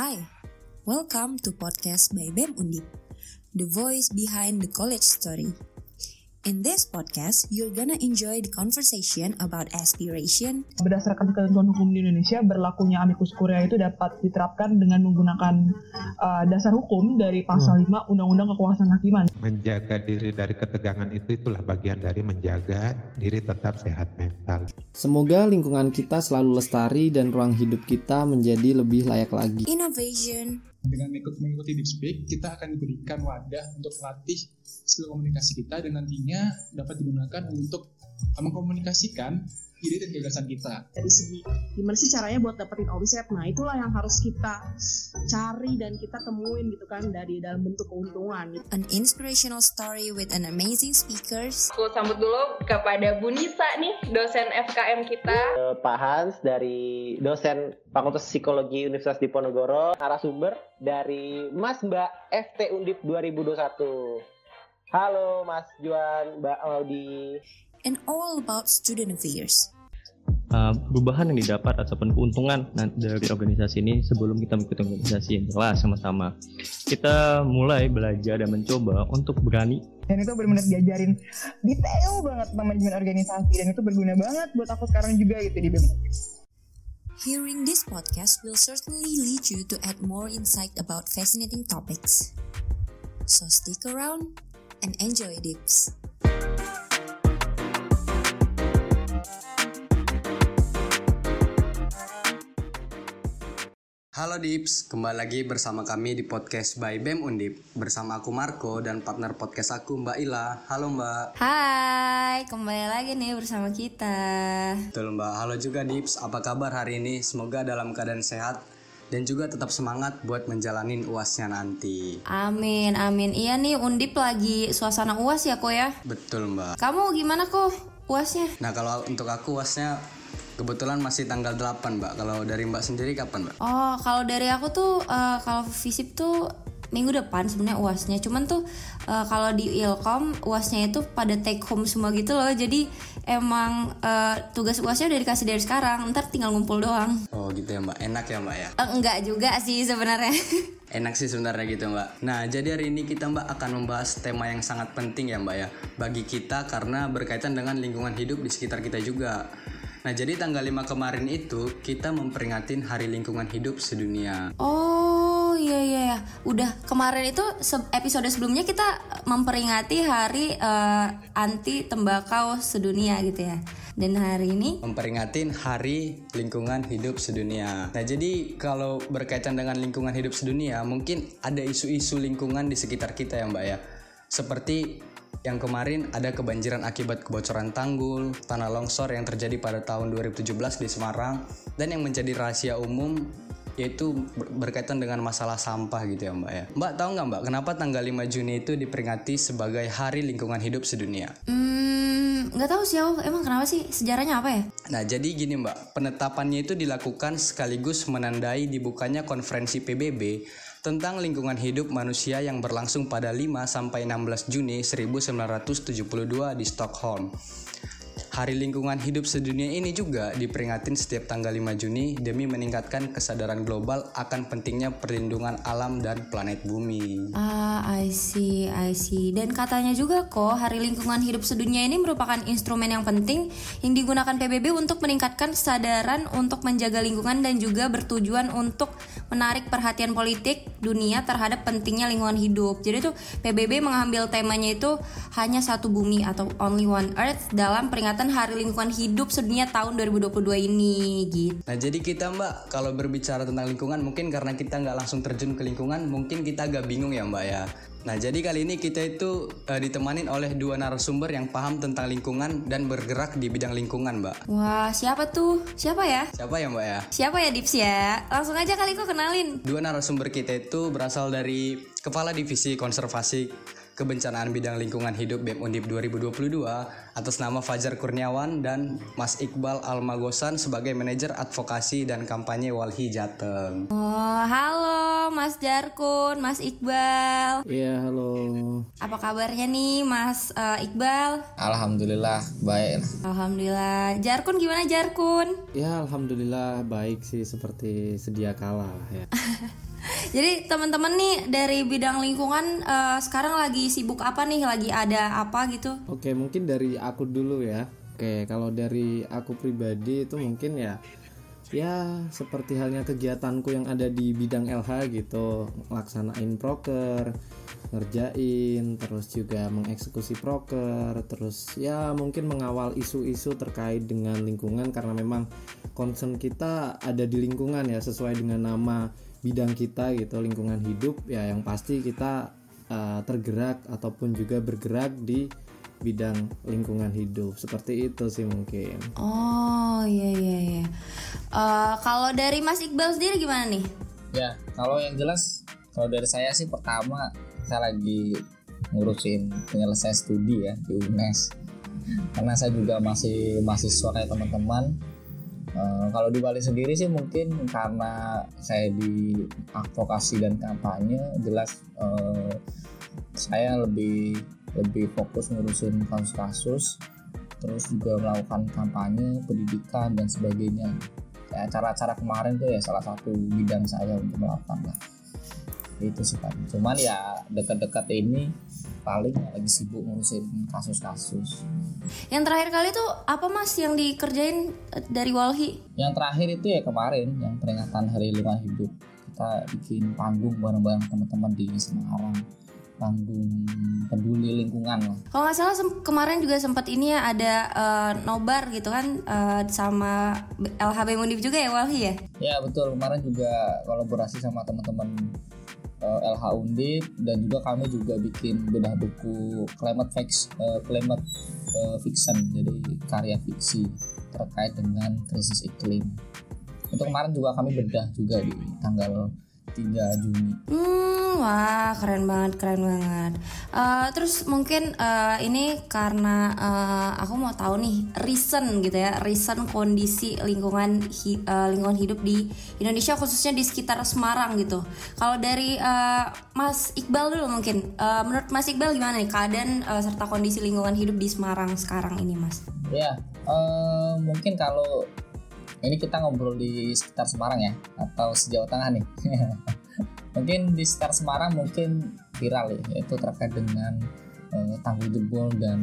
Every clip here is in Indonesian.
Hi, welcome to podcast by BEM Undip, the voice behind the college story. In this podcast, you're gonna enjoy the conversation about aspiration, Berdasarkan ketentuan hukum di Indonesia, berlakunya amicus curiae itu dapat diterapkan dengan menggunakan uh, dasar hukum dari pasal 5 Undang-Undang Kekuasaan Hakiman. menjaga diri dari ketegangan itu itulah bagian dari menjaga diri tetap sehat mental. Semoga lingkungan kita selalu lestari dan ruang hidup kita menjadi lebih layak lagi. innovation, dengan ikut mengikuti Deep kita akan diberikan wadah untuk melatih skill komunikasi kita dan nantinya dapat digunakan untuk mengkomunikasikan ide dan gagasan kita. dari segi gimana sih caranya buat dapetin omset nah itulah yang harus kita cari dan kita temuin gitu kan dari dalam bentuk keuntungan gitu. an inspirational story with an amazing speakers, Aku sambut dulu kepada Bu Nisa nih, dosen FKM kita. Eh, Pak Hans dari dosen Fakultas Psikologi Universitas Diponegoro, narasumber dari Mas Mbak FT Undip 2021. Halo Mas Juan, Mbak Audi. And all about student affairs. uh, perubahan yang didapat ataupun keuntungan dari organisasi ini sebelum kita mengikuti organisasi yang jelas sama-sama. Kita mulai belajar dan mencoba untuk berani Dan itu benar-benar diajarin detail banget tentang manajemen organisasi dan itu berguna banget buat aku sekarang juga gitu di BEM. Hearing this podcast will certainly lead you to add more insight about fascinating topics. So stick around and enjoy Dips. Halo Dips, kembali lagi bersama kami di podcast by BEM Undip Bersama aku Marco dan partner podcast aku Mbak Ila Halo Mbak Hai, kembali lagi nih bersama kita. Betul Mbak, halo juga Dips Apa kabar hari ini? Semoga dalam keadaan sehat Dan juga tetap semangat buat menjalanin uasnya nanti Amin, amin. Iya nih Undip lagi suasana UAS ya kok ya. Betul Mbak Kamu gimana kok UASnya? Nah kalau untuk aku uasnya kebetulan masih tanggal 8 Mbak Kalau dari Mbak sendiri kapan Mbak? Oh, kalau dari aku tuh eh, kalau FISIP tuh minggu depan sebenarnya UASnya. Cuman tuh eh, kalau di Ilkom UASnya itu pada take home semua gitu loh. Jadi emang eh, tugas UASnya udah dikasih dari sekarang. Ntar tinggal ngumpul doang. Oh gitu ya Mbak, enak ya Mbak ya? Eh, enggak juga sih sebenarnya. Enak sih sebenarnya gitu mbak Nah jadi hari ini kita mbak akan membahas tema yang sangat penting ya mbak ya Bagi kita karena berkaitan dengan lingkungan hidup di sekitar kita juga Nah jadi tanggal 5 kemarin itu kita memperingatin hari lingkungan hidup sedunia Oh iya iya ya. Udah kemarin itu episode sebelumnya kita memperingati hari eh, anti tembakau sedunia gitu ya. Dan hari ini Memperingatin hari lingkungan hidup sedunia Nah jadi kalau berkaitan dengan lingkungan hidup sedunia Mungkin ada isu-isu lingkungan di sekitar kita ya mbak ya Seperti yang kemarin ada kebanjiran akibat kebocoran tanggul, tanah longsor yang terjadi pada tahun 2017 di Semarang, dan yang menjadi rahasia umum yaitu ber- berkaitan dengan masalah sampah gitu ya mbak ya. Mbak tahu nggak mbak kenapa tanggal 5 Juni itu diperingati sebagai Hari Lingkungan Hidup Sedunia? hmm, nggak tahu sih aku emang kenapa sih sejarahnya apa ya? Nah, jadi gini Mbak, penetapannya itu dilakukan sekaligus menandai dibukanya konferensi PBB tentang lingkungan hidup manusia yang berlangsung pada 5 sampai 16 Juni 1972 di Stockholm. Hari lingkungan hidup sedunia ini juga diperingatin setiap tanggal 5 Juni demi meningkatkan kesadaran global akan pentingnya perlindungan alam dan planet bumi. Ah, I see, I see. Dan katanya juga kok Hari Lingkungan Hidup Sedunia ini merupakan instrumen yang penting yang digunakan PBB untuk meningkatkan kesadaran untuk menjaga lingkungan dan juga bertujuan untuk menarik perhatian politik dunia terhadap pentingnya lingkungan hidup. Jadi tuh PBB mengambil temanya itu hanya satu bumi atau only one earth dalam peringatan Hari Lingkungan Hidup Sedunia tahun 2022 ini gitu. Nah jadi kita mbak kalau berbicara tentang lingkungan mungkin karena kita nggak langsung terjun ke lingkungan mungkin kita agak bingung ya mbak ya. Nah jadi kali ini kita itu eh, ditemanin oleh dua narasumber yang paham tentang lingkungan dan bergerak di bidang lingkungan mbak. Wah, siapa tuh? Siapa ya? Siapa ya mbak ya? Siapa ya Dips ya? Langsung aja kali kok kenalin. Dua narasumber kita itu berasal dari Kepala Divisi Konservasi Kebencanaan Bidang Lingkungan Hidup BEM Undip 2022 atas nama Fajar Kurniawan dan Mas Iqbal Almagosan sebagai manajer advokasi dan kampanye Walhi Jateng. Oh, halo Mas Jarkun, Mas Iqbal. Iya, halo. Apa kabarnya nih Mas eh, Iqbal? Alhamdulillah baik. Alhamdulillah. Jarkun gimana Jarkun? Ya, alhamdulillah baik sih seperti sedia kala ya. Jadi teman-teman nih dari bidang lingkungan eh, sekarang lagi sibuk apa nih? Lagi ada apa gitu? Oke, mungkin dari aku dulu ya. Oke, kalau dari aku pribadi itu mungkin ya ya seperti halnya kegiatanku yang ada di bidang LH gitu, laksanain proker, ngerjain, terus juga mengeksekusi proker, terus ya mungkin mengawal isu-isu terkait dengan lingkungan karena memang concern kita ada di lingkungan ya sesuai dengan nama bidang kita gitu, lingkungan hidup ya yang pasti kita uh, tergerak ataupun juga bergerak di bidang lingkungan hidup seperti itu sih mungkin. Oh iya iya iya. Eh, kalau dari Mas Iqbal sendiri gimana nih? Ya kalau yang jelas kalau dari saya sih pertama saya lagi ngurusin penyelesaian studi ya di UNES karena saya juga masih mahasiswa kayak teman-teman. Eh, kalau di Bali sendiri sih mungkin karena saya di advokasi dan kampanye jelas eh, saya lebih lebih fokus ngurusin kasus-kasus terus juga melakukan kampanye pendidikan dan sebagainya. Ya acara-acara kemarin tuh ya salah satu bidang saya untuk melakukan lah itu sih kan cuman ya dekat-dekat ini paling lagi sibuk ngurusin kasus-kasus. Yang terakhir kali tuh apa Mas yang dikerjain eh, dari Walhi? yang terakhir itu ya kemarin yang peringatan hari lingkungan hidup. Kita bikin panggung bareng-bareng teman-teman di Semarang. Panggung peduli lingkungan lah. Kalau nggak salah kemarin juga sempat ini ya ada eh, nobar gitu kan eh, sama LHB Mundip juga ya Walhi ya? Ya betul. Kemarin juga kolaborasi sama teman-teman eh, LH Undip dan juga kami juga bikin bedah buku climate fix eh, climate eh, fiction jadi karya fiksi terkait dengan krisis iklim. Itu kemarin juga kami bedah juga di tanggal 3 Juni. Hmm, wah keren banget, keren banget. Eh, terus mungkin eh, ini karena eh, aku mau tahu nih reason gitu ya, reason kondisi lingkungan hi- eh, lingkungan hidup di Indonesia khususnya di sekitar Semarang gitu. Kalau dari eh, Mas Iqbal dulu mungkin, Eh, menurut Mas Iqbal gimana nih keadaan eh, serta kondisi lingkungan hidup di Semarang sekarang ini, Mas? Ya, eh, mungkin kalau ini kita ngobrol di sekitar Semarang ya atau sejauh tengah nih. mungkin di sekitar Semarang mungkin viral ya, yaitu terkait dengan eh, tanggul jebol dan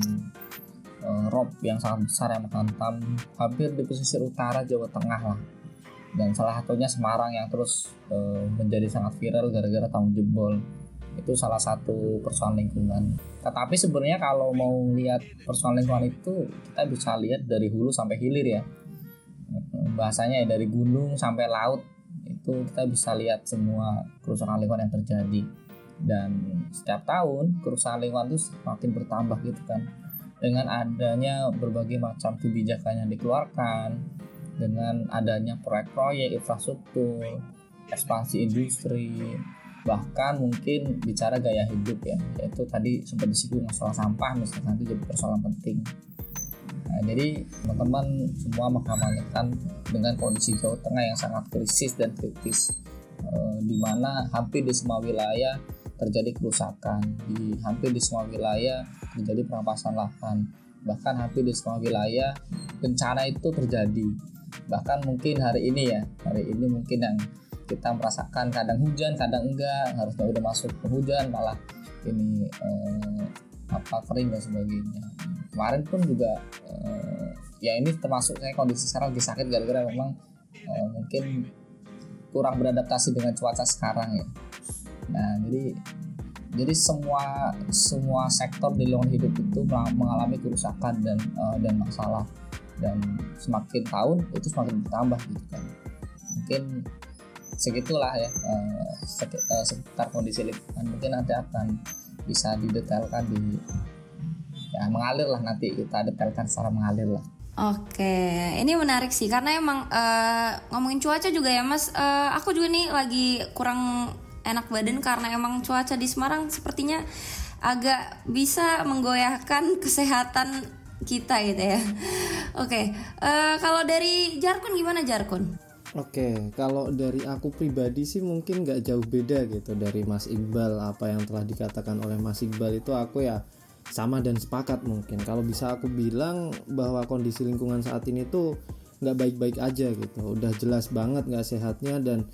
eh, rob yang sangat besar yang menghantam hampir di pesisir utara Jawa Tengah lah. Dan salah satunya Semarang yang terus eh, menjadi sangat viral gara-gara tanggul jebol itu salah satu persoalan lingkungan. Tetapi sebenarnya kalau mau lihat persoalan lingkungan itu kita bisa lihat dari hulu sampai hilir ya. Bahasanya ya dari gunung sampai laut itu kita bisa lihat semua kerusakan lingkungan yang terjadi. Dan setiap tahun kerusakan lingkungan itu semakin bertambah gitu kan. Dengan adanya berbagai macam kebijakan yang dikeluarkan, dengan adanya proyek-proyek infrastruktur, ekspansi industri, bahkan mungkin bicara gaya hidup ya yaitu tadi sempat disinggung masalah sampah misalnya itu jadi persoalan penting nah, jadi teman-teman semua mengamankan dengan kondisi Jawa Tengah yang sangat krisis dan kritis eh, di mana hampir di semua wilayah terjadi kerusakan di hampir di semua wilayah terjadi perampasan lahan bahkan hampir di semua wilayah bencana itu terjadi. Bahkan mungkin hari ini ya hari ini mungkin yang kita merasakan kadang hujan kadang enggak harusnya udah masuk ke hujan malah ini eh, apa kering dan sebagainya. Kemarin pun juga eh, ya ini termasuk saya kondisi sekarang lagi sakit gara-gara memang eh, mungkin kurang beradaptasi dengan cuaca sekarang ya. Nah jadi jadi semua semua sektor di lingkungan hidup itu mengalami kerusakan dan eh, dan masalah. Dan semakin tahun itu semakin bertambah gitu kan. Mungkin segitulah ya eh, sekitar kondisi lingkungan. Mungkin nanti akan bisa didetailkan di ya mengalir lah nanti kita detailkan secara mengalir lah Oke, ini menarik sih karena emang eh, ngomongin cuaca juga ya Mas. eh, aku juga nih lagi kurang enak badan karena emang cuaca di Semarang sepertinya agak bisa menggoyahkan kesehatan kita gitu ya. Oke, eh, kalau dari Jarkun gimana Jarkun? Oke, kalau dari aku pribadi sih mungkin nggak jauh beda gitu dari Mas Iqbal apa yang telah dikatakan oleh Mas Iqbal itu aku ya sama dan sepakat mungkin. Kalau bisa aku bilang bahwa kondisi lingkungan saat ini tuh nggak baik-baik aja gitu, udah jelas banget nggak sehatnya dan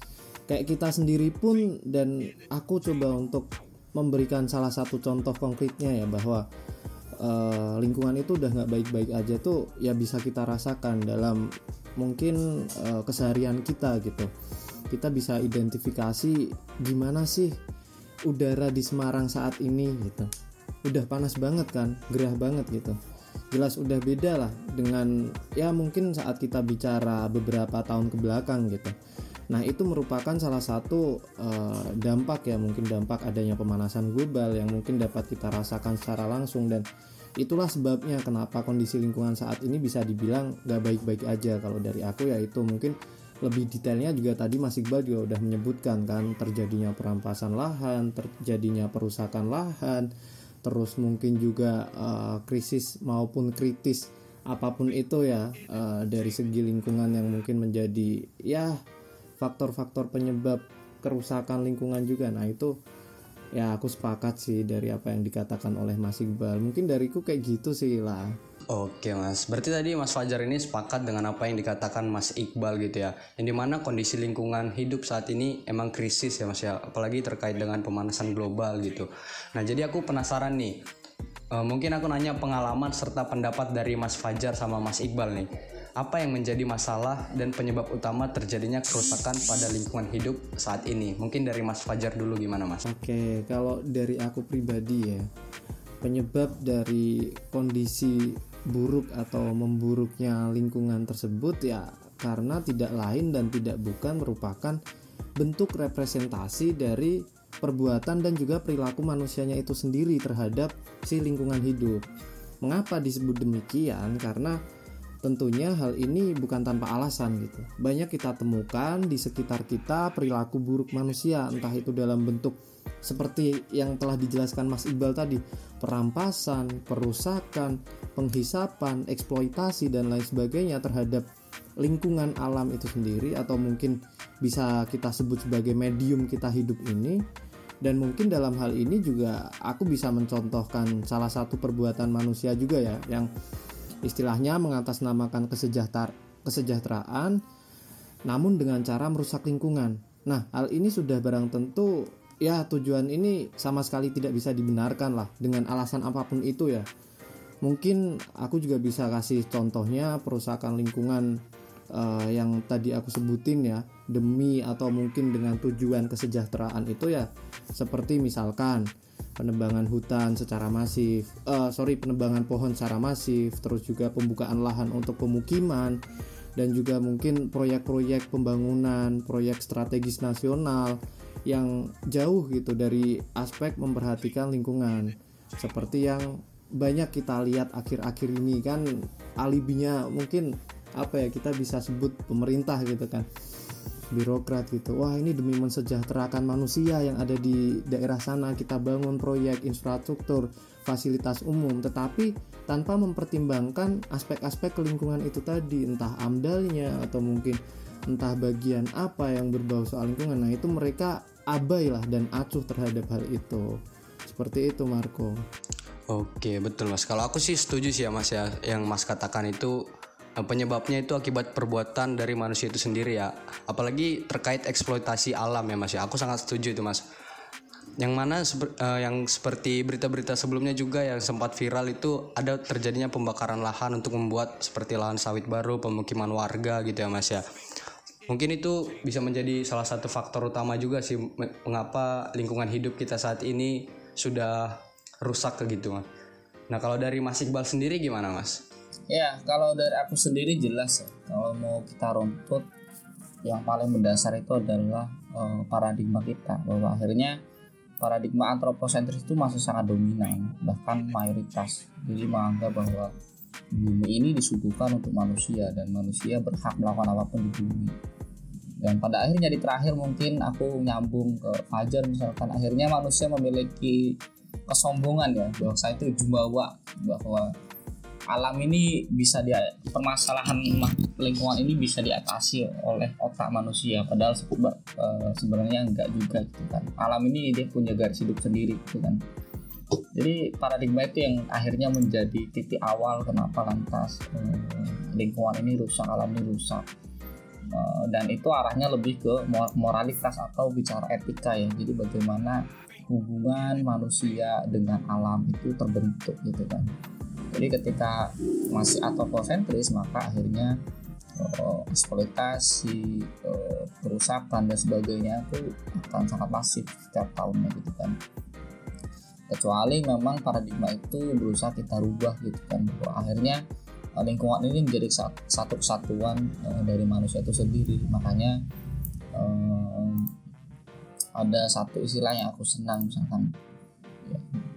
kayak kita sendiri pun dan aku coba untuk memberikan salah satu contoh konkretnya ya bahwa uh, lingkungan itu udah nggak baik-baik aja tuh ya bisa kita rasakan dalam mungkin uh, keseharian kita gitu. Kita bisa identifikasi gimana sih udara di Semarang saat ini gitu. Udah panas banget kan gerah banget gitu. Jelas udah beda lah dengan ya mungkin saat kita bicara beberapa tahun ke belakang gitu. Nah itu merupakan salah satu uh, dampak ya mungkin dampak adanya pemanasan global yang mungkin dapat kita rasakan secara langsung dan itulah sebabnya kenapa kondisi lingkungan saat ini bisa dibilang gak baik-baik aja kalau dari aku ya itu mungkin lebih detailnya juga tadi Mas Iqbal juga udah menyebutkan kan terjadinya perampasan lahan, terjadinya perusakan lahan, terus mungkin juga uh, krisis maupun kritis apa pun itu ya uh, dari segi lingkungan yang mungkin menjadi ya faktor-faktor penyebab kerusakan lingkungan juga. Nah, itu ya aku sepakat sih dari apa yang dikatakan oleh Mas Iqbal. Mungkin dariku kayak gitu sih lah Oke mas, berarti tadi Mas Fajar ini sepakat dengan apa yang dikatakan Mas Iqbal gitu ya. Yang di mana kondisi lingkungan hidup saat ini emang krisis ya mas ya. Apalagi terkait dengan pemanasan global gitu. Nah jadi aku penasaran nih. Uh, Mungkin aku nanya pengalaman serta pendapat dari Mas Fajar sama Mas Iqbal nih apa yang menjadi masalah dan penyebab utama terjadinya kerusakan pada lingkungan hidup saat ini? Mungkin dari Mas Fajar dulu gimana Mas? Oke, kalau dari aku pribadi ya, penyebab dari kondisi buruk atau memburuknya lingkungan tersebut ya karena tidak lain dan tidak bukan merupakan bentuk representasi dari perbuatan dan juga perilaku manusianya itu sendiri terhadap si lingkungan hidup. Mengapa disebut demikian? Karena Tentunya hal ini bukan tanpa alasan gitu. Banyak kita temukan di sekitar kita perilaku buruk manusia, entah itu dalam bentuk seperti yang telah dijelaskan Mas Iqbal tadi, perampasan, perusakan, penghisapan, eksploitasi dan lain sebagainya terhadap lingkungan alam itu sendiri atau mungkin bisa kita sebut sebagai medium kita hidup ini dan mungkin dalam hal ini juga aku bisa mencontohkan salah satu perbuatan manusia juga ya yang Istilahnya mengatasnamakan kesejahter kesejahteraan namun dengan cara merusak lingkungan. Nah, hal ini sudah barang tentu ya tujuan ini sama sekali tidak bisa dibenarkan lah dengan alasan apa pun itu ya. Mungkin aku juga bisa kasih contohnya perusakan lingkungan uh, yang tadi aku sebutin ya demi atau mungkin dengan tujuan kesejahteraan itu ya seperti misalkan penebangan hutan secara masif, uh, sorry penebangan pohon secara masif, terus juga pembukaan lahan untuk pemukiman dan juga mungkin proyek-proyek pembangunan, proyek strategis nasional yang jauh gitu dari aspek memperhatikan lingkungan. Seperti yang banyak kita lihat akhir-akhir ini kan alibinya mungkin apa ya kita bisa sebut pemerintah gitu kan birokrat gitu. Wah ini demi mensejahterakan manusia yang ada di daerah sana. Kita bangun proyek infrastruktur fasilitas umum. Tetapi tanpa mempertimbangkan aspek-aspek lingkungan itu tadi entah amdalnya atau mungkin entah bagian apa yang berbau soal lingkungan. Nah itu mereka abai lah dan acuh terhadap hal itu. Seperti itu Marco. Oke betul mas. Kalau aku sih setuju sih ya mas ya. Yang mas katakan itu penyebabnya itu akibat perbuatan dari manusia itu sendiri ya. Apalagi terkait eksploitasi alam ya Mas ya. Aku sangat setuju itu Mas. Yang mana uh, yang seperti berita-berita sebelumnya juga yang sempat viral itu ada terjadinya pembakaran lahan untuk membuat seperti lahan sawit baru, pemukiman warga gitu ya Mas ya. Mungkin itu bisa menjadi salah satu faktor utama juga sih mengapa lingkungan hidup kita saat ini sudah rusak gitu Mas. Nah, kalau dari Mas Iqbal sendiri gimana Mas? Ya, kalau dari aku sendiri jelas ya. Kalau mau kita runtut, yang paling mendasar itu adalah uh, paradigma kita bahwa akhirnya paradigma antroposentris itu masih sangat dominan, bahkan mayoritas. Jadi menganggap bahwa bumi ini disuguhkan untuk manusia dan manusia berhak melakukan apa pun di bumi. Dan pada akhirnya di terakhir mungkin aku nyambung ke Fajar misalkan akhirnya manusia memiliki kesombongan ya bahwa saya itu jumawa bahwa alam ini bisa di permasalahan ma- lingkungan ini bisa diatasi oleh otak manusia. Padahal eh, sebenarnya enggak juga gitu kan. Alam ini dia punya garis hidup sendiri gitu kan. Jadi paradigma itu yang akhirnya menjadi titik awal kenapa lantas eh, lingkungan ini rusak alam ini rusak. Eh, dan itu arahnya lebih ke mo- moralitas atau bicara etika ya. Jadi bagaimana hubungan manusia dengan alam itu terbentuk gitu kan jadi ketika masih atopocentris maka akhirnya eh, eksploitasi eh, perusakan dan sebagainya itu akan sangat masif setiap tahunnya gitu kan. Kecuali memang paradigma itu berusaha kita rubah gitu kan bahwa akhirnya eh, lingkungan ini menjadi sa- satu kesatuan eh, dari manusia itu sendiri. Makanya em, ada satu istilah yang aku senang misalkan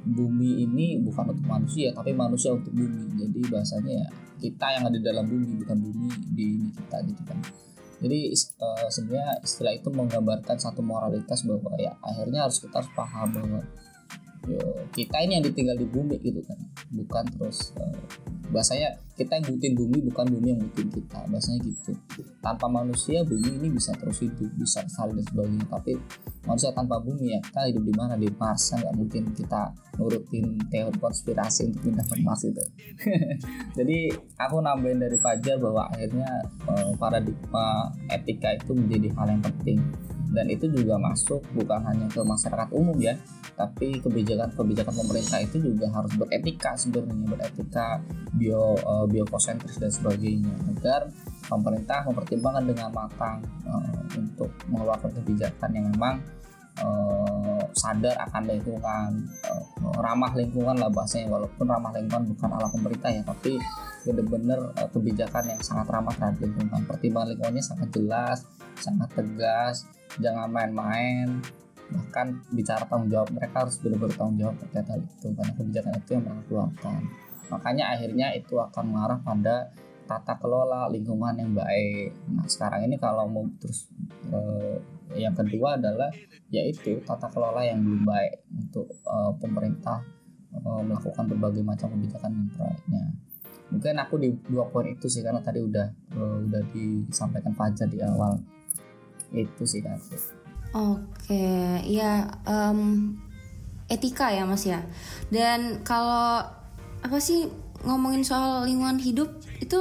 bumi ini bukan untuk manusia tapi manusia untuk bumi. Jadi bahasanya ya kita yang ada dalam bumi bukan bumi di kita gitu kan. Jadi eh, sebenarnya istilah itu menggambarkan satu moralitas bahwa ya akhirnya harus kita harus paham bahwa kita ini yang ditinggal di bumi gitu kan. Bukan terus eh, bahasanya kita yang butuhin bumi bukan bumi yang butuhin kita. Bahasanya gitu. Tanpa manusia bumi ini bisa terus hidup bisa lestari dan sebagainya. Tapi manusia tanpa bumi ya kita hidup di mana? Di Mars. Nggak mungkin kita nurutin teori konspirasi untuk pindah ke Mars itu. Jadi aku nambahin dari Fajar bahwa akhirnya eh, paradigma etika itu menjadi hal yang penting dan itu juga masuk bukan hanya ke masyarakat umum ya tapi kebijakan-kebijakan pemerintah itu juga harus beretika sebenarnya beretika bio eh, biokosentris dan sebagainya agar pemerintah mempertimbangkan dengan matang eh, untuk mengeluarkan kebijakan yang memang eh, sadar akan lingkungan eh, ramah lingkungan lah bahasanya walaupun ramah lingkungan bukan ala pemerintah ya tapi benar-benar eh, kebijakan yang sangat ramah terhadap lingkungan pertimbangan lingkungannya sangat jelas sangat tegas jangan main-main. Bahkan bicara tanggung jawab mereka harus benar-benar tanggung jawab terkait hal itu karena kebijakan itu yang mereka keluarkan makanya akhirnya itu akan mengarah pada tata kelola lingkungan yang baik. Nah sekarang ini kalau mau terus eh, yang kedua adalah yaitu tata kelola yang belum baik untuk eh, pemerintah eh, melakukan berbagai macam kebijakan yang proyeknya mungkin aku di dua poin itu sih karena tadi udah eh, udah disampaikan Fajar di awal itu sih aku Oke, ya em, etika ya mas ya. Dan kalau apa sih ngomongin soal lingkungan hidup itu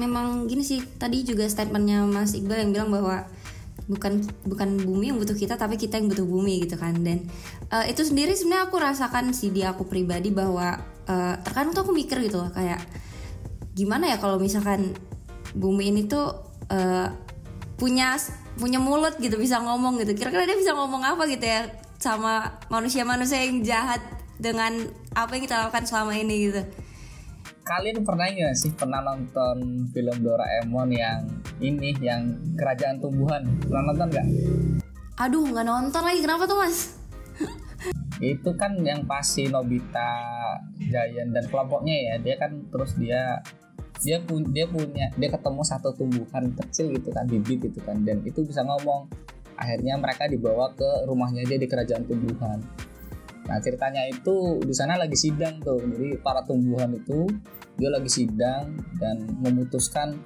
memang gini sih. Tadi juga statementnya Mas Iqbal yang bilang bahwa bukan bukan bumi yang butuh kita tapi kita yang butuh bumi gitu kan. Dan eh, itu sendiri sebenarnya aku rasakan sih di aku pribadi bahwa eh, terkadang tuh aku mikir gitu loh, kayak gimana ya kalau misalkan bumi ini tuh eh, punya punya mulut gitu bisa ngomong gitu kira-kira dia bisa ngomong apa gitu ya sama manusia-manusia yang jahat dengan apa yang kita lakukan selama ini gitu kalian pernah nggak sih pernah nonton film Doraemon yang ini yang kerajaan tumbuhan? Pernah nonton nggak? Aduh nggak nonton lagi. Kenapa tuh mas? Itu kan yang pasti Nobita Giant dan kelompoknya ya. Dia kan terus dia dia punya dia punya dia ketemu satu tumbuhan kecil gitu kan bibit gitu kan. Dan itu bisa ngomong. Akhirnya mereka dibawa ke rumahnya dia di kerajaan tumbuhan nah ceritanya itu di sana lagi sidang tuh. Jadi para tumbuhan itu dia lagi sidang dan memutuskan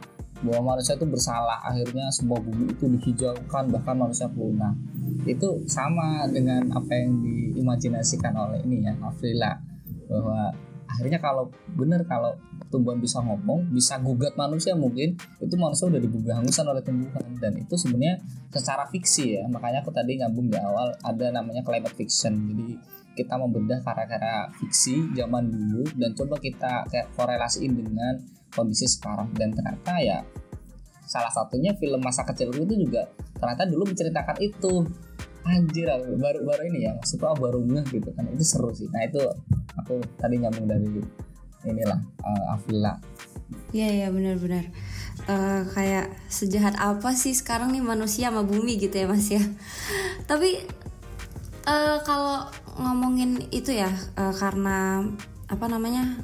bahwa manusia itu bersalah. Akhirnya semua bumi itu dihijaukan bahkan manusia punah. Itu sama dengan apa yang diimajinasikan oleh ini ya Afrila. Bahwa akhirnya kalau benar kalau tumbuhan bisa ngomong bisa gugat manusia mungkin itu manusia udah dibumi hangusan oleh tumbuhan. Dan itu sebenarnya secara fiksi ya. Makanya aku tadi nyambung di awal ada namanya climate fiction. Jadi kita membedah karya-karya fiksi zaman dulu dan coba kita korelasiin dengan kondisi sekarang. Dan ternyata ya salah satunya film masa kecil itu juga ternyata dulu menceritakan itu. Anjir baru baru ini ya maksudnya baru ngeh gitu kan. Itu seru sih. Nah itu aku tadi nyambung dari inilah uh, Avila. Iya iya benar-benar Eh, kayak sejahat apa sih sekarang nih manusia sama bumi gitu ya mas ya. Tapi eh, kalau ngomongin itu ya eh, karena apa namanya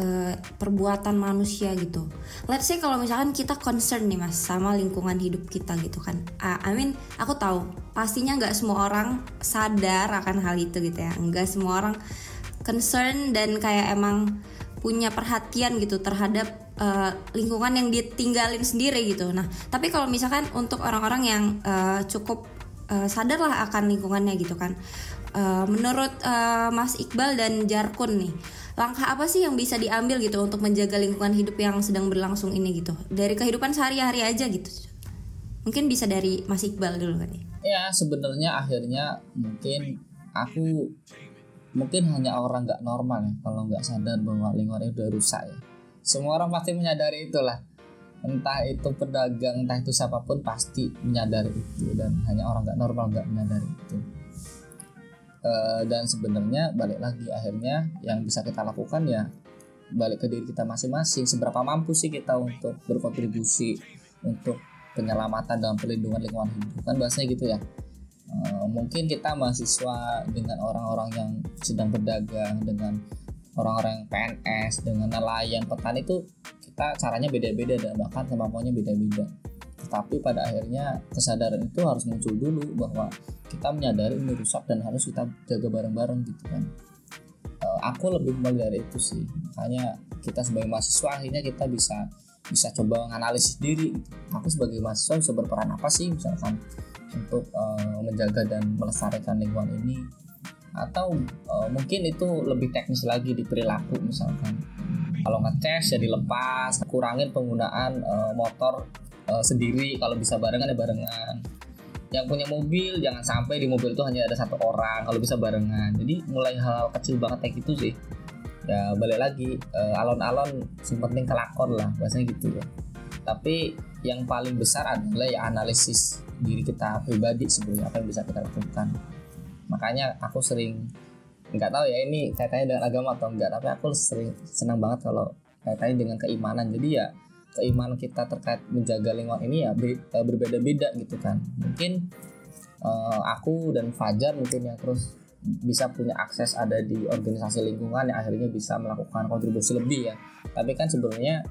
eh, perbuatan manusia gitu. Let's say kalau misalkan kita concern nih mas sama lingkungan hidup kita gitu kan. Ah, I mean aku tahu pastinya nggak semua orang sadar akan hal itu gitu ya. Nggak semua orang concern dan kayak emang punya perhatian gitu terhadap uh, lingkungan yang ditinggalin sendiri gitu. Nah, tapi kalau misalkan untuk orang-orang yang uh, cukup uh, sadar lah akan lingkungannya gitu kan. Uh, menurut uh, Mas Iqbal dan Jarkun nih, langkah apa sih yang bisa diambil gitu untuk menjaga lingkungan hidup yang sedang berlangsung ini gitu? Dari kehidupan sehari-hari aja gitu. Mungkin bisa dari Mas Iqbal dulu kan ya. Ya, sebenarnya akhirnya mungkin aku mungkin hanya orang nggak normal ya kalau nggak sadar bahwa lingkungannya udah rusak ya semua orang pasti menyadari itulah entah itu pedagang entah itu siapa pun pasti menyadari itu dan hanya orang nggak normal nggak menyadari itu e, dan sebenarnya balik lagi akhirnya yang bisa kita lakukan ya balik ke diri kita masing-masing. Seberapa mampu sih kita untuk berkontribusi untuk penyelamatan dalam perlindungan lingkungan hidup? Kan bahasanya gitu ya. Eh, mungkin kita mahasiswa dengan orang-orang yang sedang berdagang dengan orang-orang yang PNS dengan nelayan petani itu kita caranya beda-beda dan bahkan kemampuannya beda-beda tetapi pada akhirnya kesadaran itu harus muncul dulu bahwa kita menyadari ini rusak dan harus kita jaga bareng-bareng gitu kan. Uh, aku lebih mulai dari itu sih. Makanya kita sebagai mahasiswa akhirnya kita bisa bisa coba menganalisis diri gitu. aku sebagai mahasiswa bisa berperan apa sih misalkan untuk uh, menjaga dan melestarikan lingkungan ini? Atau uh, mungkin itu lebih teknis lagi di perilaku misalkan. Kalau ngecas ya dilepas kurangin penggunaan uh, motor uh, sendiri kalau bisa barengan ya barengan. Yang punya mobil jangan sampai di mobil itu hanya ada satu orang kalau bisa barengan. Jadi mulai hal, -hal kecil banget kayak gitu sih. Ya balik lagi alon-alon uh, penting kelakon lah bahasanya gitu ya. Tapi yang paling besar adalah ya analisis diri kita pribadi sebenarnya apa yang bisa kita lakukan. Makanya aku sering nggak tahu ya ini kaitannya dengan agama atau enggak tapi aku sering senang banget kalau kaitannya dengan keimanan. Jadi ya keimanan kita terkait menjaga lingkungan ini ya e, berbeda-beda gitu kan. Mungkin uh, aku dan Fajar mungkin ya terus bisa punya akses ada di organisasi lingkungan yang akhirnya bisa melakukan kontribusi lebih ya. Tapi kan sebenarnya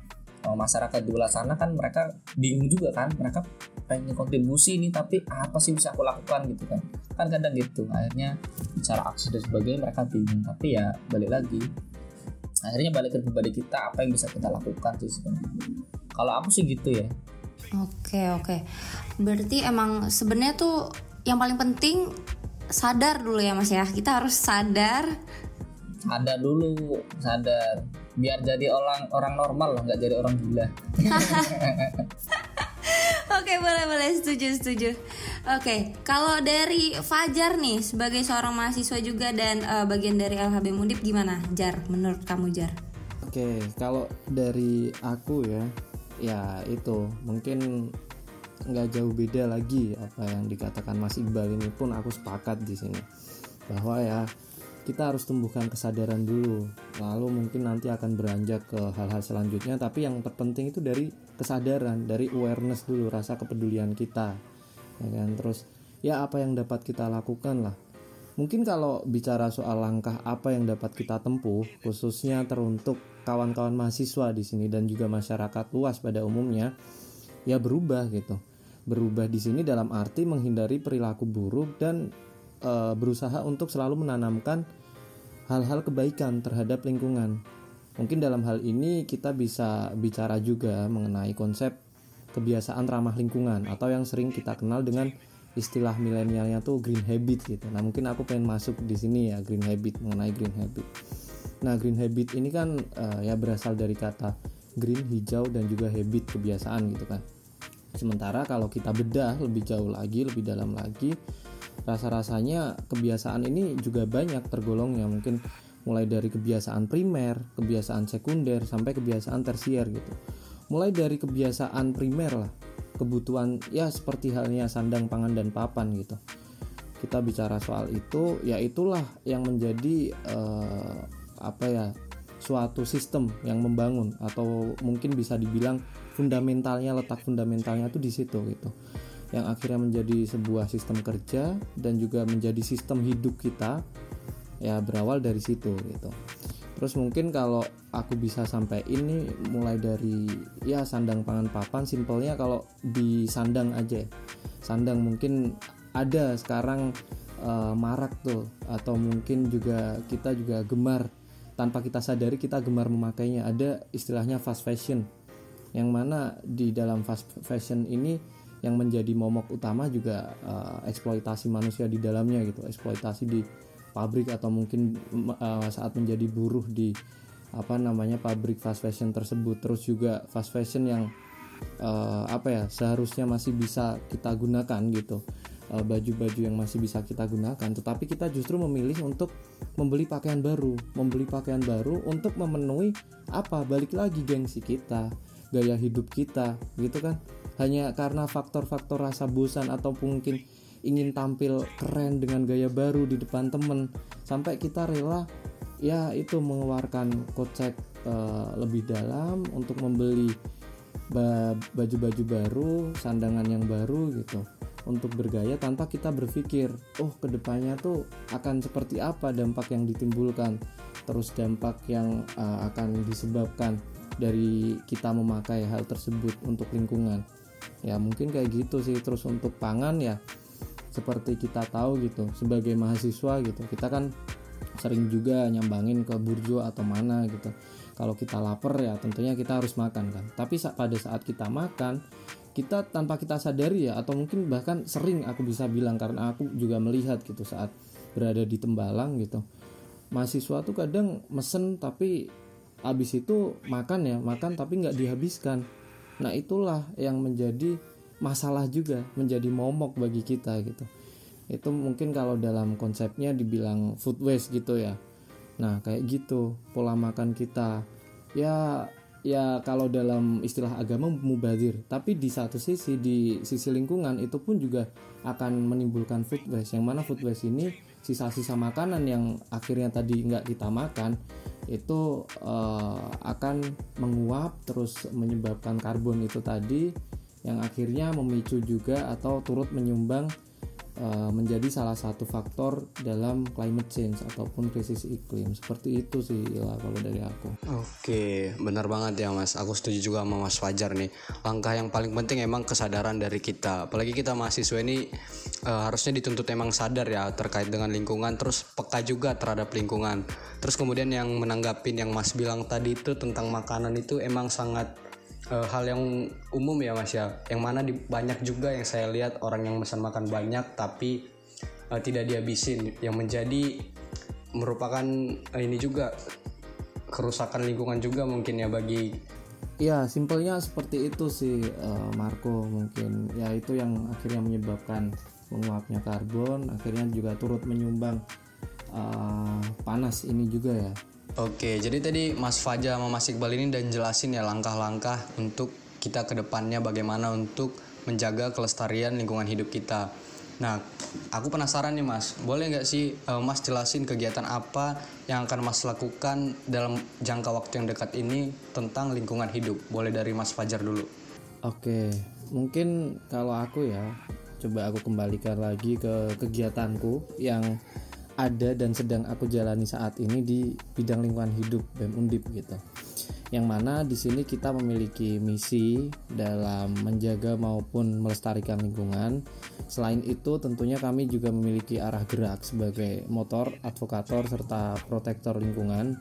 uh, masyarakat di luar sana kan mereka bingung juga kan mereka pengen kontribusi ini tapi apa sih bisa aku lakukan gitu kan. Kan kadang gitu akhirnya bicara aksi dan sebagainya mereka bingung. Tapi ya balik lagi akhirnya balik ke pribadi kita apa yang bisa kita lakukan sih sebenarnya. Kalau aku sih gitu ya. Oke oke. Berarti emang sebenarnya tuh yang paling penting sadar dulu ya mas ya. Kita harus sadar. Sadar dulu sadar. Biar jadi orang orang normal lah nggak jadi orang gila Oke boleh boleh setuju setuju. Oke kalau dari Fajar nih sebagai seorang mahasiswa juga dan uh, bagian dari LHB Mundip gimana Jar menurut kamu Jar? Oke kalau dari aku ya ya itu mungkin nggak jauh beda lagi apa yang dikatakan Mas Iqbal ini pun aku sepakat di sini bahwa ya kita harus tumbuhkan kesadaran dulu. Lalu mungkin nanti akan beranjak ke hal-hal selanjutnya. Tapi yang terpenting itu dari kesadaran dari awareness dulu rasa kepedulian kita. Ya kan? Terus ya apa yang dapat kita lakukan lah. Mungkin kalau bicara soal langkah apa yang dapat kita tempuh khususnya teruntuk kawan-kawan mahasiswa di sini dan juga masyarakat luas pada umumnya ya berubah gitu. Berubah di sini dalam arti menghindari perilaku buruk dan e, berusaha untuk selalu menanamkan hal-hal kebaikan terhadap lingkungan. Mungkin dalam hal ini kita bisa bicara juga mengenai konsep kebiasaan ramah lingkungan atau yang sering kita kenal dengan istilah milenialnya tuh green habit gitu. Nah, mungkin aku pengen masuk di sini ya green habit mengenai green habit. Nah, green habit ini kan uh, ya berasal dari kata green hijau dan juga habit kebiasaan gitu kan. Sementara kalau kita bedah lebih jauh lagi, lebih dalam lagi, rasa-rasanya kebiasaan ini juga banyak tergolongnya mungkin mulai dari kebiasaan primer, kebiasaan sekunder sampai kebiasaan tersier gitu. Mulai dari kebiasaan primer lah, kebutuhan ya seperti halnya sandang, pangan dan papan gitu. Kita bicara soal itu, ya itulah yang menjadi uh, apa ya suatu sistem yang membangun atau mungkin bisa dibilang fundamentalnya letak fundamentalnya tuh di situ gitu yang akhirnya menjadi sebuah sistem kerja dan juga menjadi sistem hidup kita ya berawal dari situ gitu. Terus mungkin kalau aku bisa sampai ini mulai dari ya sandang pangan papan simpelnya kalau di sandang aja. Sandang mungkin ada sekarang uh, marak tuh atau mungkin juga kita juga gemar. Tanpa kita sadari kita gemar memakainya. Ada istilahnya fast fashion yang mana di dalam fast fashion ini yang menjadi momok utama juga uh, eksploitasi manusia di dalamnya gitu eksploitasi di pabrik atau mungkin uh, saat menjadi buruh di apa namanya pabrik fast fashion tersebut. Terus juga fast fashion yang uh, apa ya seharusnya masih bisa kita gunakan gitu. Baju-baju yang masih bisa kita gunakan. Tetapi kita justru memilih untuk membeli pakaian baru. Membeli pakaian baru untuk memenuhi apa? Balik lagi gengsi kita gaya hidup kita gitu kan? Hanya karena faktor-faktor rasa bosan atau mungkin ingin tampil keren dengan gaya baru di depan temen sampai kita rela ya itu mengeluarkan kocek uh, lebih dalam untuk membeli baju-baju baru, sandangan yang baru gitu. Untuk bergaya tanpa kita berpikir oh ke depannya tuh akan seperti apa dampak yang ditimbulkan? Terus dampak yang uh, akan disebabkan dari kita memakai hal tersebut untuk lingkungan. Ya mungkin kayak gitu sih. Terus untuk pangan ya seperti kita tahu gitu sebagai mahasiswa gitu kita kan sering juga nyambangin ke burjo atau mana gitu. Kalau kita lapar ya tentunya kita harus makan kan. Tapi pada saat kita makan kita tanpa kita sadari ya atau mungkin bahkan sering aku bisa bilang karena aku juga melihat gitu saat berada di Tembalang gitu. Mahasiswa tuh kadang mesen tapi habis itu makan ya makan tapi nggak dihabiskan. Nah itulah yang menjadi masalah juga menjadi momok bagi kita gitu. Itu mungkin kalau dalam konsepnya dibilang food waste gitu ya. Nah kayak gitu pola makan kita. Ya ya kalau dalam istilah agama mubazir tapi di satu sisi di sisi lingkungan itu pun juga akan menimbulkan food waste. Yang mana food waste ini sisa-sisa makanan yang akhirnya tadi nggak kita makan itu uh, akan menguap terus menyebabkan karbon itu tadi yang akhirnya memicu juga atau turut menyumbang menjadi salah satu faktor dalam climate change ataupun krisis iklim seperti itu sih lah kalau dari aku. Oke, benar banget ya Mas. Aku setuju juga sama Mas Fajar nih. Langkah yang paling penting emang kesadaran dari kita. Apalagi kita mahasiswa ini uh, harusnya dituntut emang sadar ya terkait dengan lingkungan, terus peka juga terhadap lingkungan. Terus kemudian yang menanggapin yang Mas bilang tadi itu tentang makanan itu emang sangat uh, hal yang umum ya mas ya. Yang mana di, banyak juga yang saya lihat orang yang pesan makan banyak tapi uh, tidak dihabisin. Yang menjadi merupakan uh, ini juga kerusakan lingkungan juga mungkin ya bagi ya simpelnya seperti itu sih uh, Marco. Mungkin ya itu yang akhirnya menyebabkan menguapnya karbon akhirnya juga turut menyumbang uh, panas ini juga ya Oke, jadi tadi Mas Faja sama Mas Iqbal ini dan jelasin ya langkah-langkah untuk kita ke depannya bagaimana untuk menjaga kelestarian lingkungan hidup kita. Nah, aku penasaran nih Mas, boleh nggak sih uh, Mas jelasin kegiatan apa yang akan Mas lakukan dalam jangka waktu yang dekat ini tentang lingkungan hidup? Boleh dari Mas Fajar dulu. Oke, mungkin kalau aku ya, coba aku kembalikan lagi ke kegiatanku yang ada dan sedang aku jalani saat ini di bidang lingkungan hidup BEM Undip gitu. Yang mana di sini kita memiliki misi dalam menjaga maupun melestarikan lingkungan. Selain itu tentunya kami juga memiliki arah gerak sebagai motor, advokator serta protektor lingkungan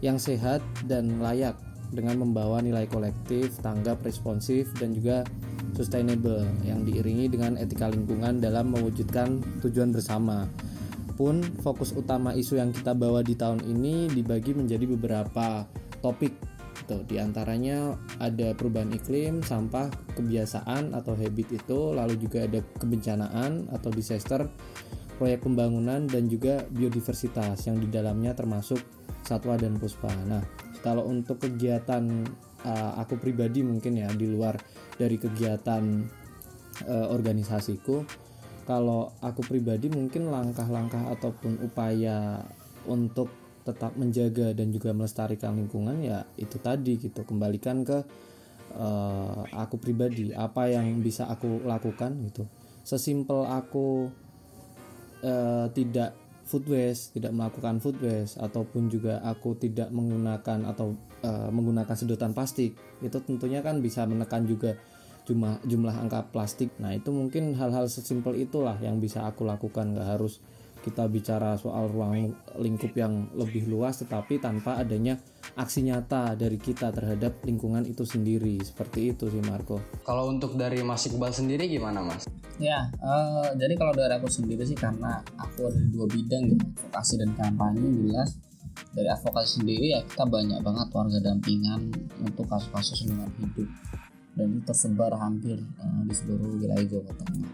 yang sehat dan layak dengan membawa nilai kolektif, tanggap, responsif dan juga sustainable yang diiringi dengan etika lingkungan dalam mewujudkan tujuan bersama pun fokus utama isu yang kita bawa di tahun ini dibagi menjadi beberapa topik gitu. Di antaranya ada perubahan iklim, sampah, kebiasaan atau habit itu, lalu juga ada kebencanaan atau disaster, proyek pembangunan dan juga biodiversitas yang di dalamnya termasuk satwa dan puspa. Nah, kalau untuk kegiatan uh, aku pribadi mungkin ya di luar dari kegiatan uh, organisasiku kalau aku pribadi mungkin langkah-langkah ataupun upaya untuk tetap menjaga dan juga melestarikan lingkungan ya itu tadi gitu. Kembalikan ke uh, aku pribadi apa yang bisa aku lakukan gitu. Sesimpel aku uh, tidak food waste tidak melakukan food waste ataupun juga aku tidak menggunakan atau uh, menggunakan sedotan plastik itu tentunya kan bisa menekan juga jumlah jumlah angka plastik. Nah itu mungkin hal-hal sesimpel itulah yang bisa aku lakukan. Nggak harus kita bicara soal ruang lingkup yang lebih luas tetapi tanpa adanya aksi nyata dari kita terhadap lingkungan itu sendiri. Seperti itu sih Marco. Kalau untuk dari Mas Iqbal sendiri gimana Mas? Ya, uh, jadi kalau dari aku sendiri sih karena aku ada di dua bidang gitu, advokasi dan kampanye jelas. Dari advokasi sendiri ya kita banyak banget warga dampingan untuk kasus-kasus lingkungan hidup dan itu tersebar hampir uh, di seluruh wilayah Jawa Tengah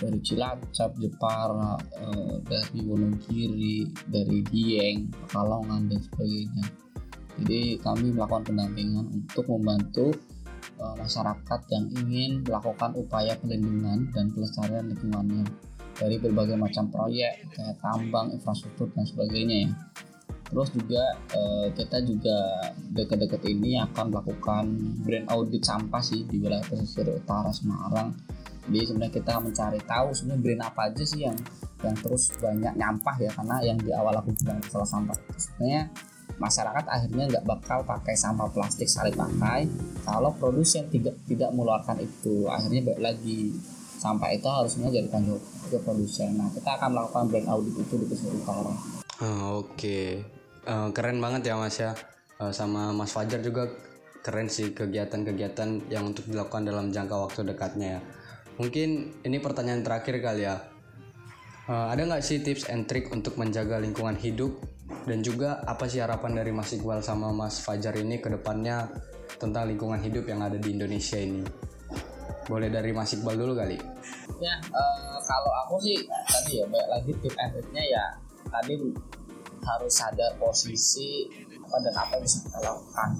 dari Cilacap, Jepara, uh, dari Wonogiri, dari Dieng, Pekalongan dan sebagainya. Jadi kami melakukan pendampingan untuk membantu uh, masyarakat yang ingin melakukan upaya pelindungan dan pelestarian lingkungannya dari berbagai macam proyek kayak tambang, infrastruktur dan sebagainya ya. Terus juga uh, kita juga dekat-dekat ini akan melakukan brand audit sampah sih di wilayah pesisir utara Semarang. Jadi sebenarnya kita mencari tahu sebenarnya brand apa aja sih yang yang terus banyak nyampah ya karena yang di awal aku bilang masalah sampah sebenarnya masyarakat akhirnya nggak bakal pakai sampah plastik sekali pakai kalau produsen tidak tidak mengeluarkan itu akhirnya balik lagi sampah itu harusnya jadi tanggung ke produsen nah kita akan melakukan brand audit itu di pesisir utara oh, oke okay. Uh, keren banget ya mas ya. Uh, sama mas Fajar juga keren sih kegiatan-kegiatan yang untuk dilakukan dalam jangka waktu dekatnya ya. Mungkin ini pertanyaan terakhir kali ya. Uh, ada nggak sih tips and trick untuk menjaga lingkungan hidup? Dan juga apa sih harapan dari Mas Iqbal sama Mas Fajar ini ke depannya tentang lingkungan hidup yang ada di Indonesia ini? Boleh dari Mas Iqbal dulu kali. Ya uh, kalau aku sih tadi ya baik lagi tip and triknya ya. Tadi harus sadar posisi apa dan apa yang bisa kita lakukan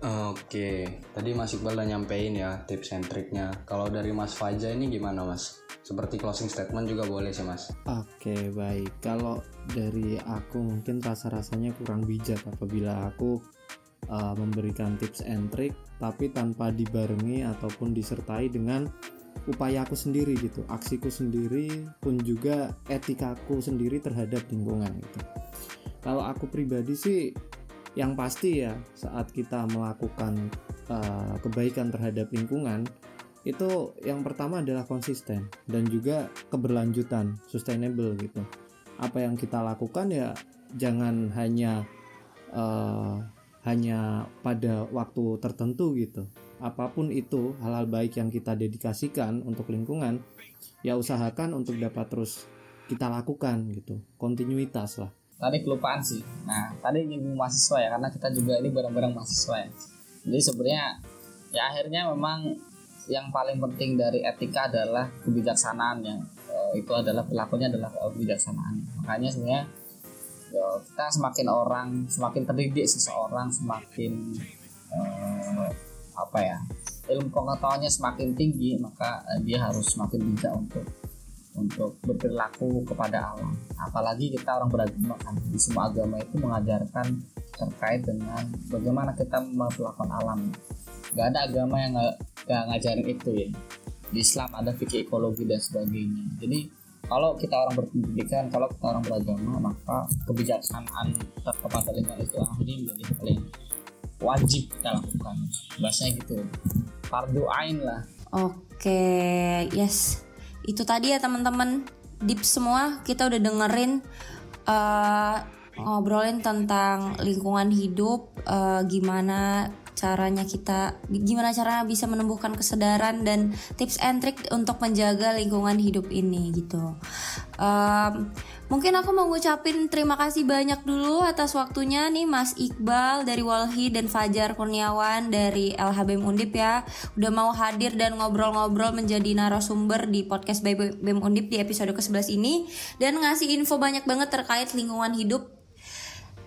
Oke, tadi Mas Iqbal udah nyampein ya tips and triknya. Kalau dari Mas Fajar ini gimana Mas? Seperti closing statement juga boleh sih Mas. Oke baik, kalau dari aku mungkin rasa-rasanya kurang bijak apabila aku uh, memberikan tips and trick tapi tanpa dibarengi ataupun disertai dengan upaya aku sendiri gitu, aksiku sendiri pun juga etikaku sendiri terhadap lingkungan gitu. Kalau aku pribadi sih yang pasti ya saat kita melakukan uh, kebaikan terhadap lingkungan itu yang pertama adalah konsisten dan juga keberlanjutan sustainable gitu. Apa yang kita lakukan ya jangan hanya uh, hanya pada waktu tertentu gitu. Apa pun itu hal-hal baik yang kita dedikasikan untuk lingkungan ya usahakan untuk dapat terus kita lakukan gitu. Kontinuitas lah tadi kelupaan sih. Nah tadi nyinggung mahasiswa ya karena kita juga ini bareng-bareng mahasiswa ya. Jadi sebenarnya ya akhirnya memang yang paling penting dari etika adalah kebijaksanaan yang uh, itu adalah perilakunya adalah kebijaksanaan. Makanya sebenarnya ya, kita semakin orang semakin terdidik seseorang semakin uh, apa ya ilmu pengetahuannya semakin tinggi maka dia harus semakin bijak untuk untuk berperilaku kepada alam. Apalagi kita orang beragama kan di semua agama itu mengajarkan terkait dengan bagaimana kita memperlakukan alam. Gak ada agama yang gak, gak ngajarin itu ya. Di Islam ada fikih ekologi dan sebagainya. Jadi kalau kita orang berpendidikan, kalau kita orang beragama, maka kebijaksanaan kepada lingkungan itu akhirnya menjadi hal yang wajib kita lakukan. Bahasanya gitu. Fardu ain lah. Oke, yes itu tadi ya teman-teman. Deep semua kita udah dengerin uh, ngobrolin tentang lingkungan hidup uh, gimana caranya kita gimana caranya bisa menumbuhkan kesadaran dan tips and trick untuk menjaga lingkungan hidup ini gitu. Um, mungkin aku mau ngucapin terima kasih banyak dulu atas waktunya nih Mas Iqbal dari Walhi dan Fajar Kurniawan dari LHBM Undip ya. Udah mau hadir dan ngobrol-ngobrol menjadi narasumber di podcast BEM Undip di episode ke-11 ini dan ngasih info banyak banget terkait lingkungan hidup.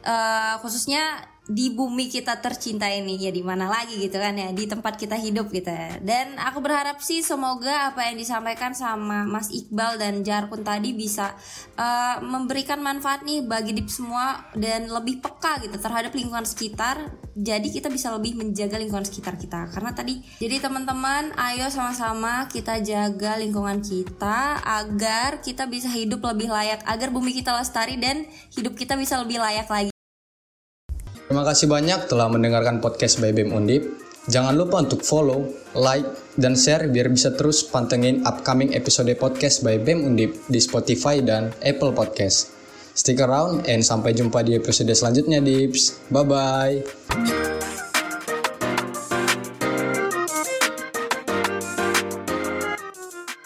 Uh, khususnya di bumi kita tercinta ini ya di mana lagi gitu kan ya di tempat kita hidup gitu. Ya. dan aku berharap sih semoga apa yang disampaikan sama Mas Iqbal dan Jarkun tadi bisa uh, memberikan manfaat nih bagi dip semua dan lebih peka gitu terhadap lingkungan sekitar. Jadi kita bisa lebih menjaga lingkungan sekitar kita. Karena tadi jadi teman-teman ayo sama-sama kita jaga lingkungan kita agar kita bisa hidup lebih layak agar bumi kita lestari dan hidup kita bisa lebih layak lagi Terima kasih banyak telah mendengarkan podcast by BEM Undip. Jangan lupa untuk follow, like, dan share biar bisa terus pantengin upcoming episode podcast by BEM Undip di Spotify dan Apple Podcast. Stick around and sampai jumpa di episode selanjutnya, Dips. Bye-bye.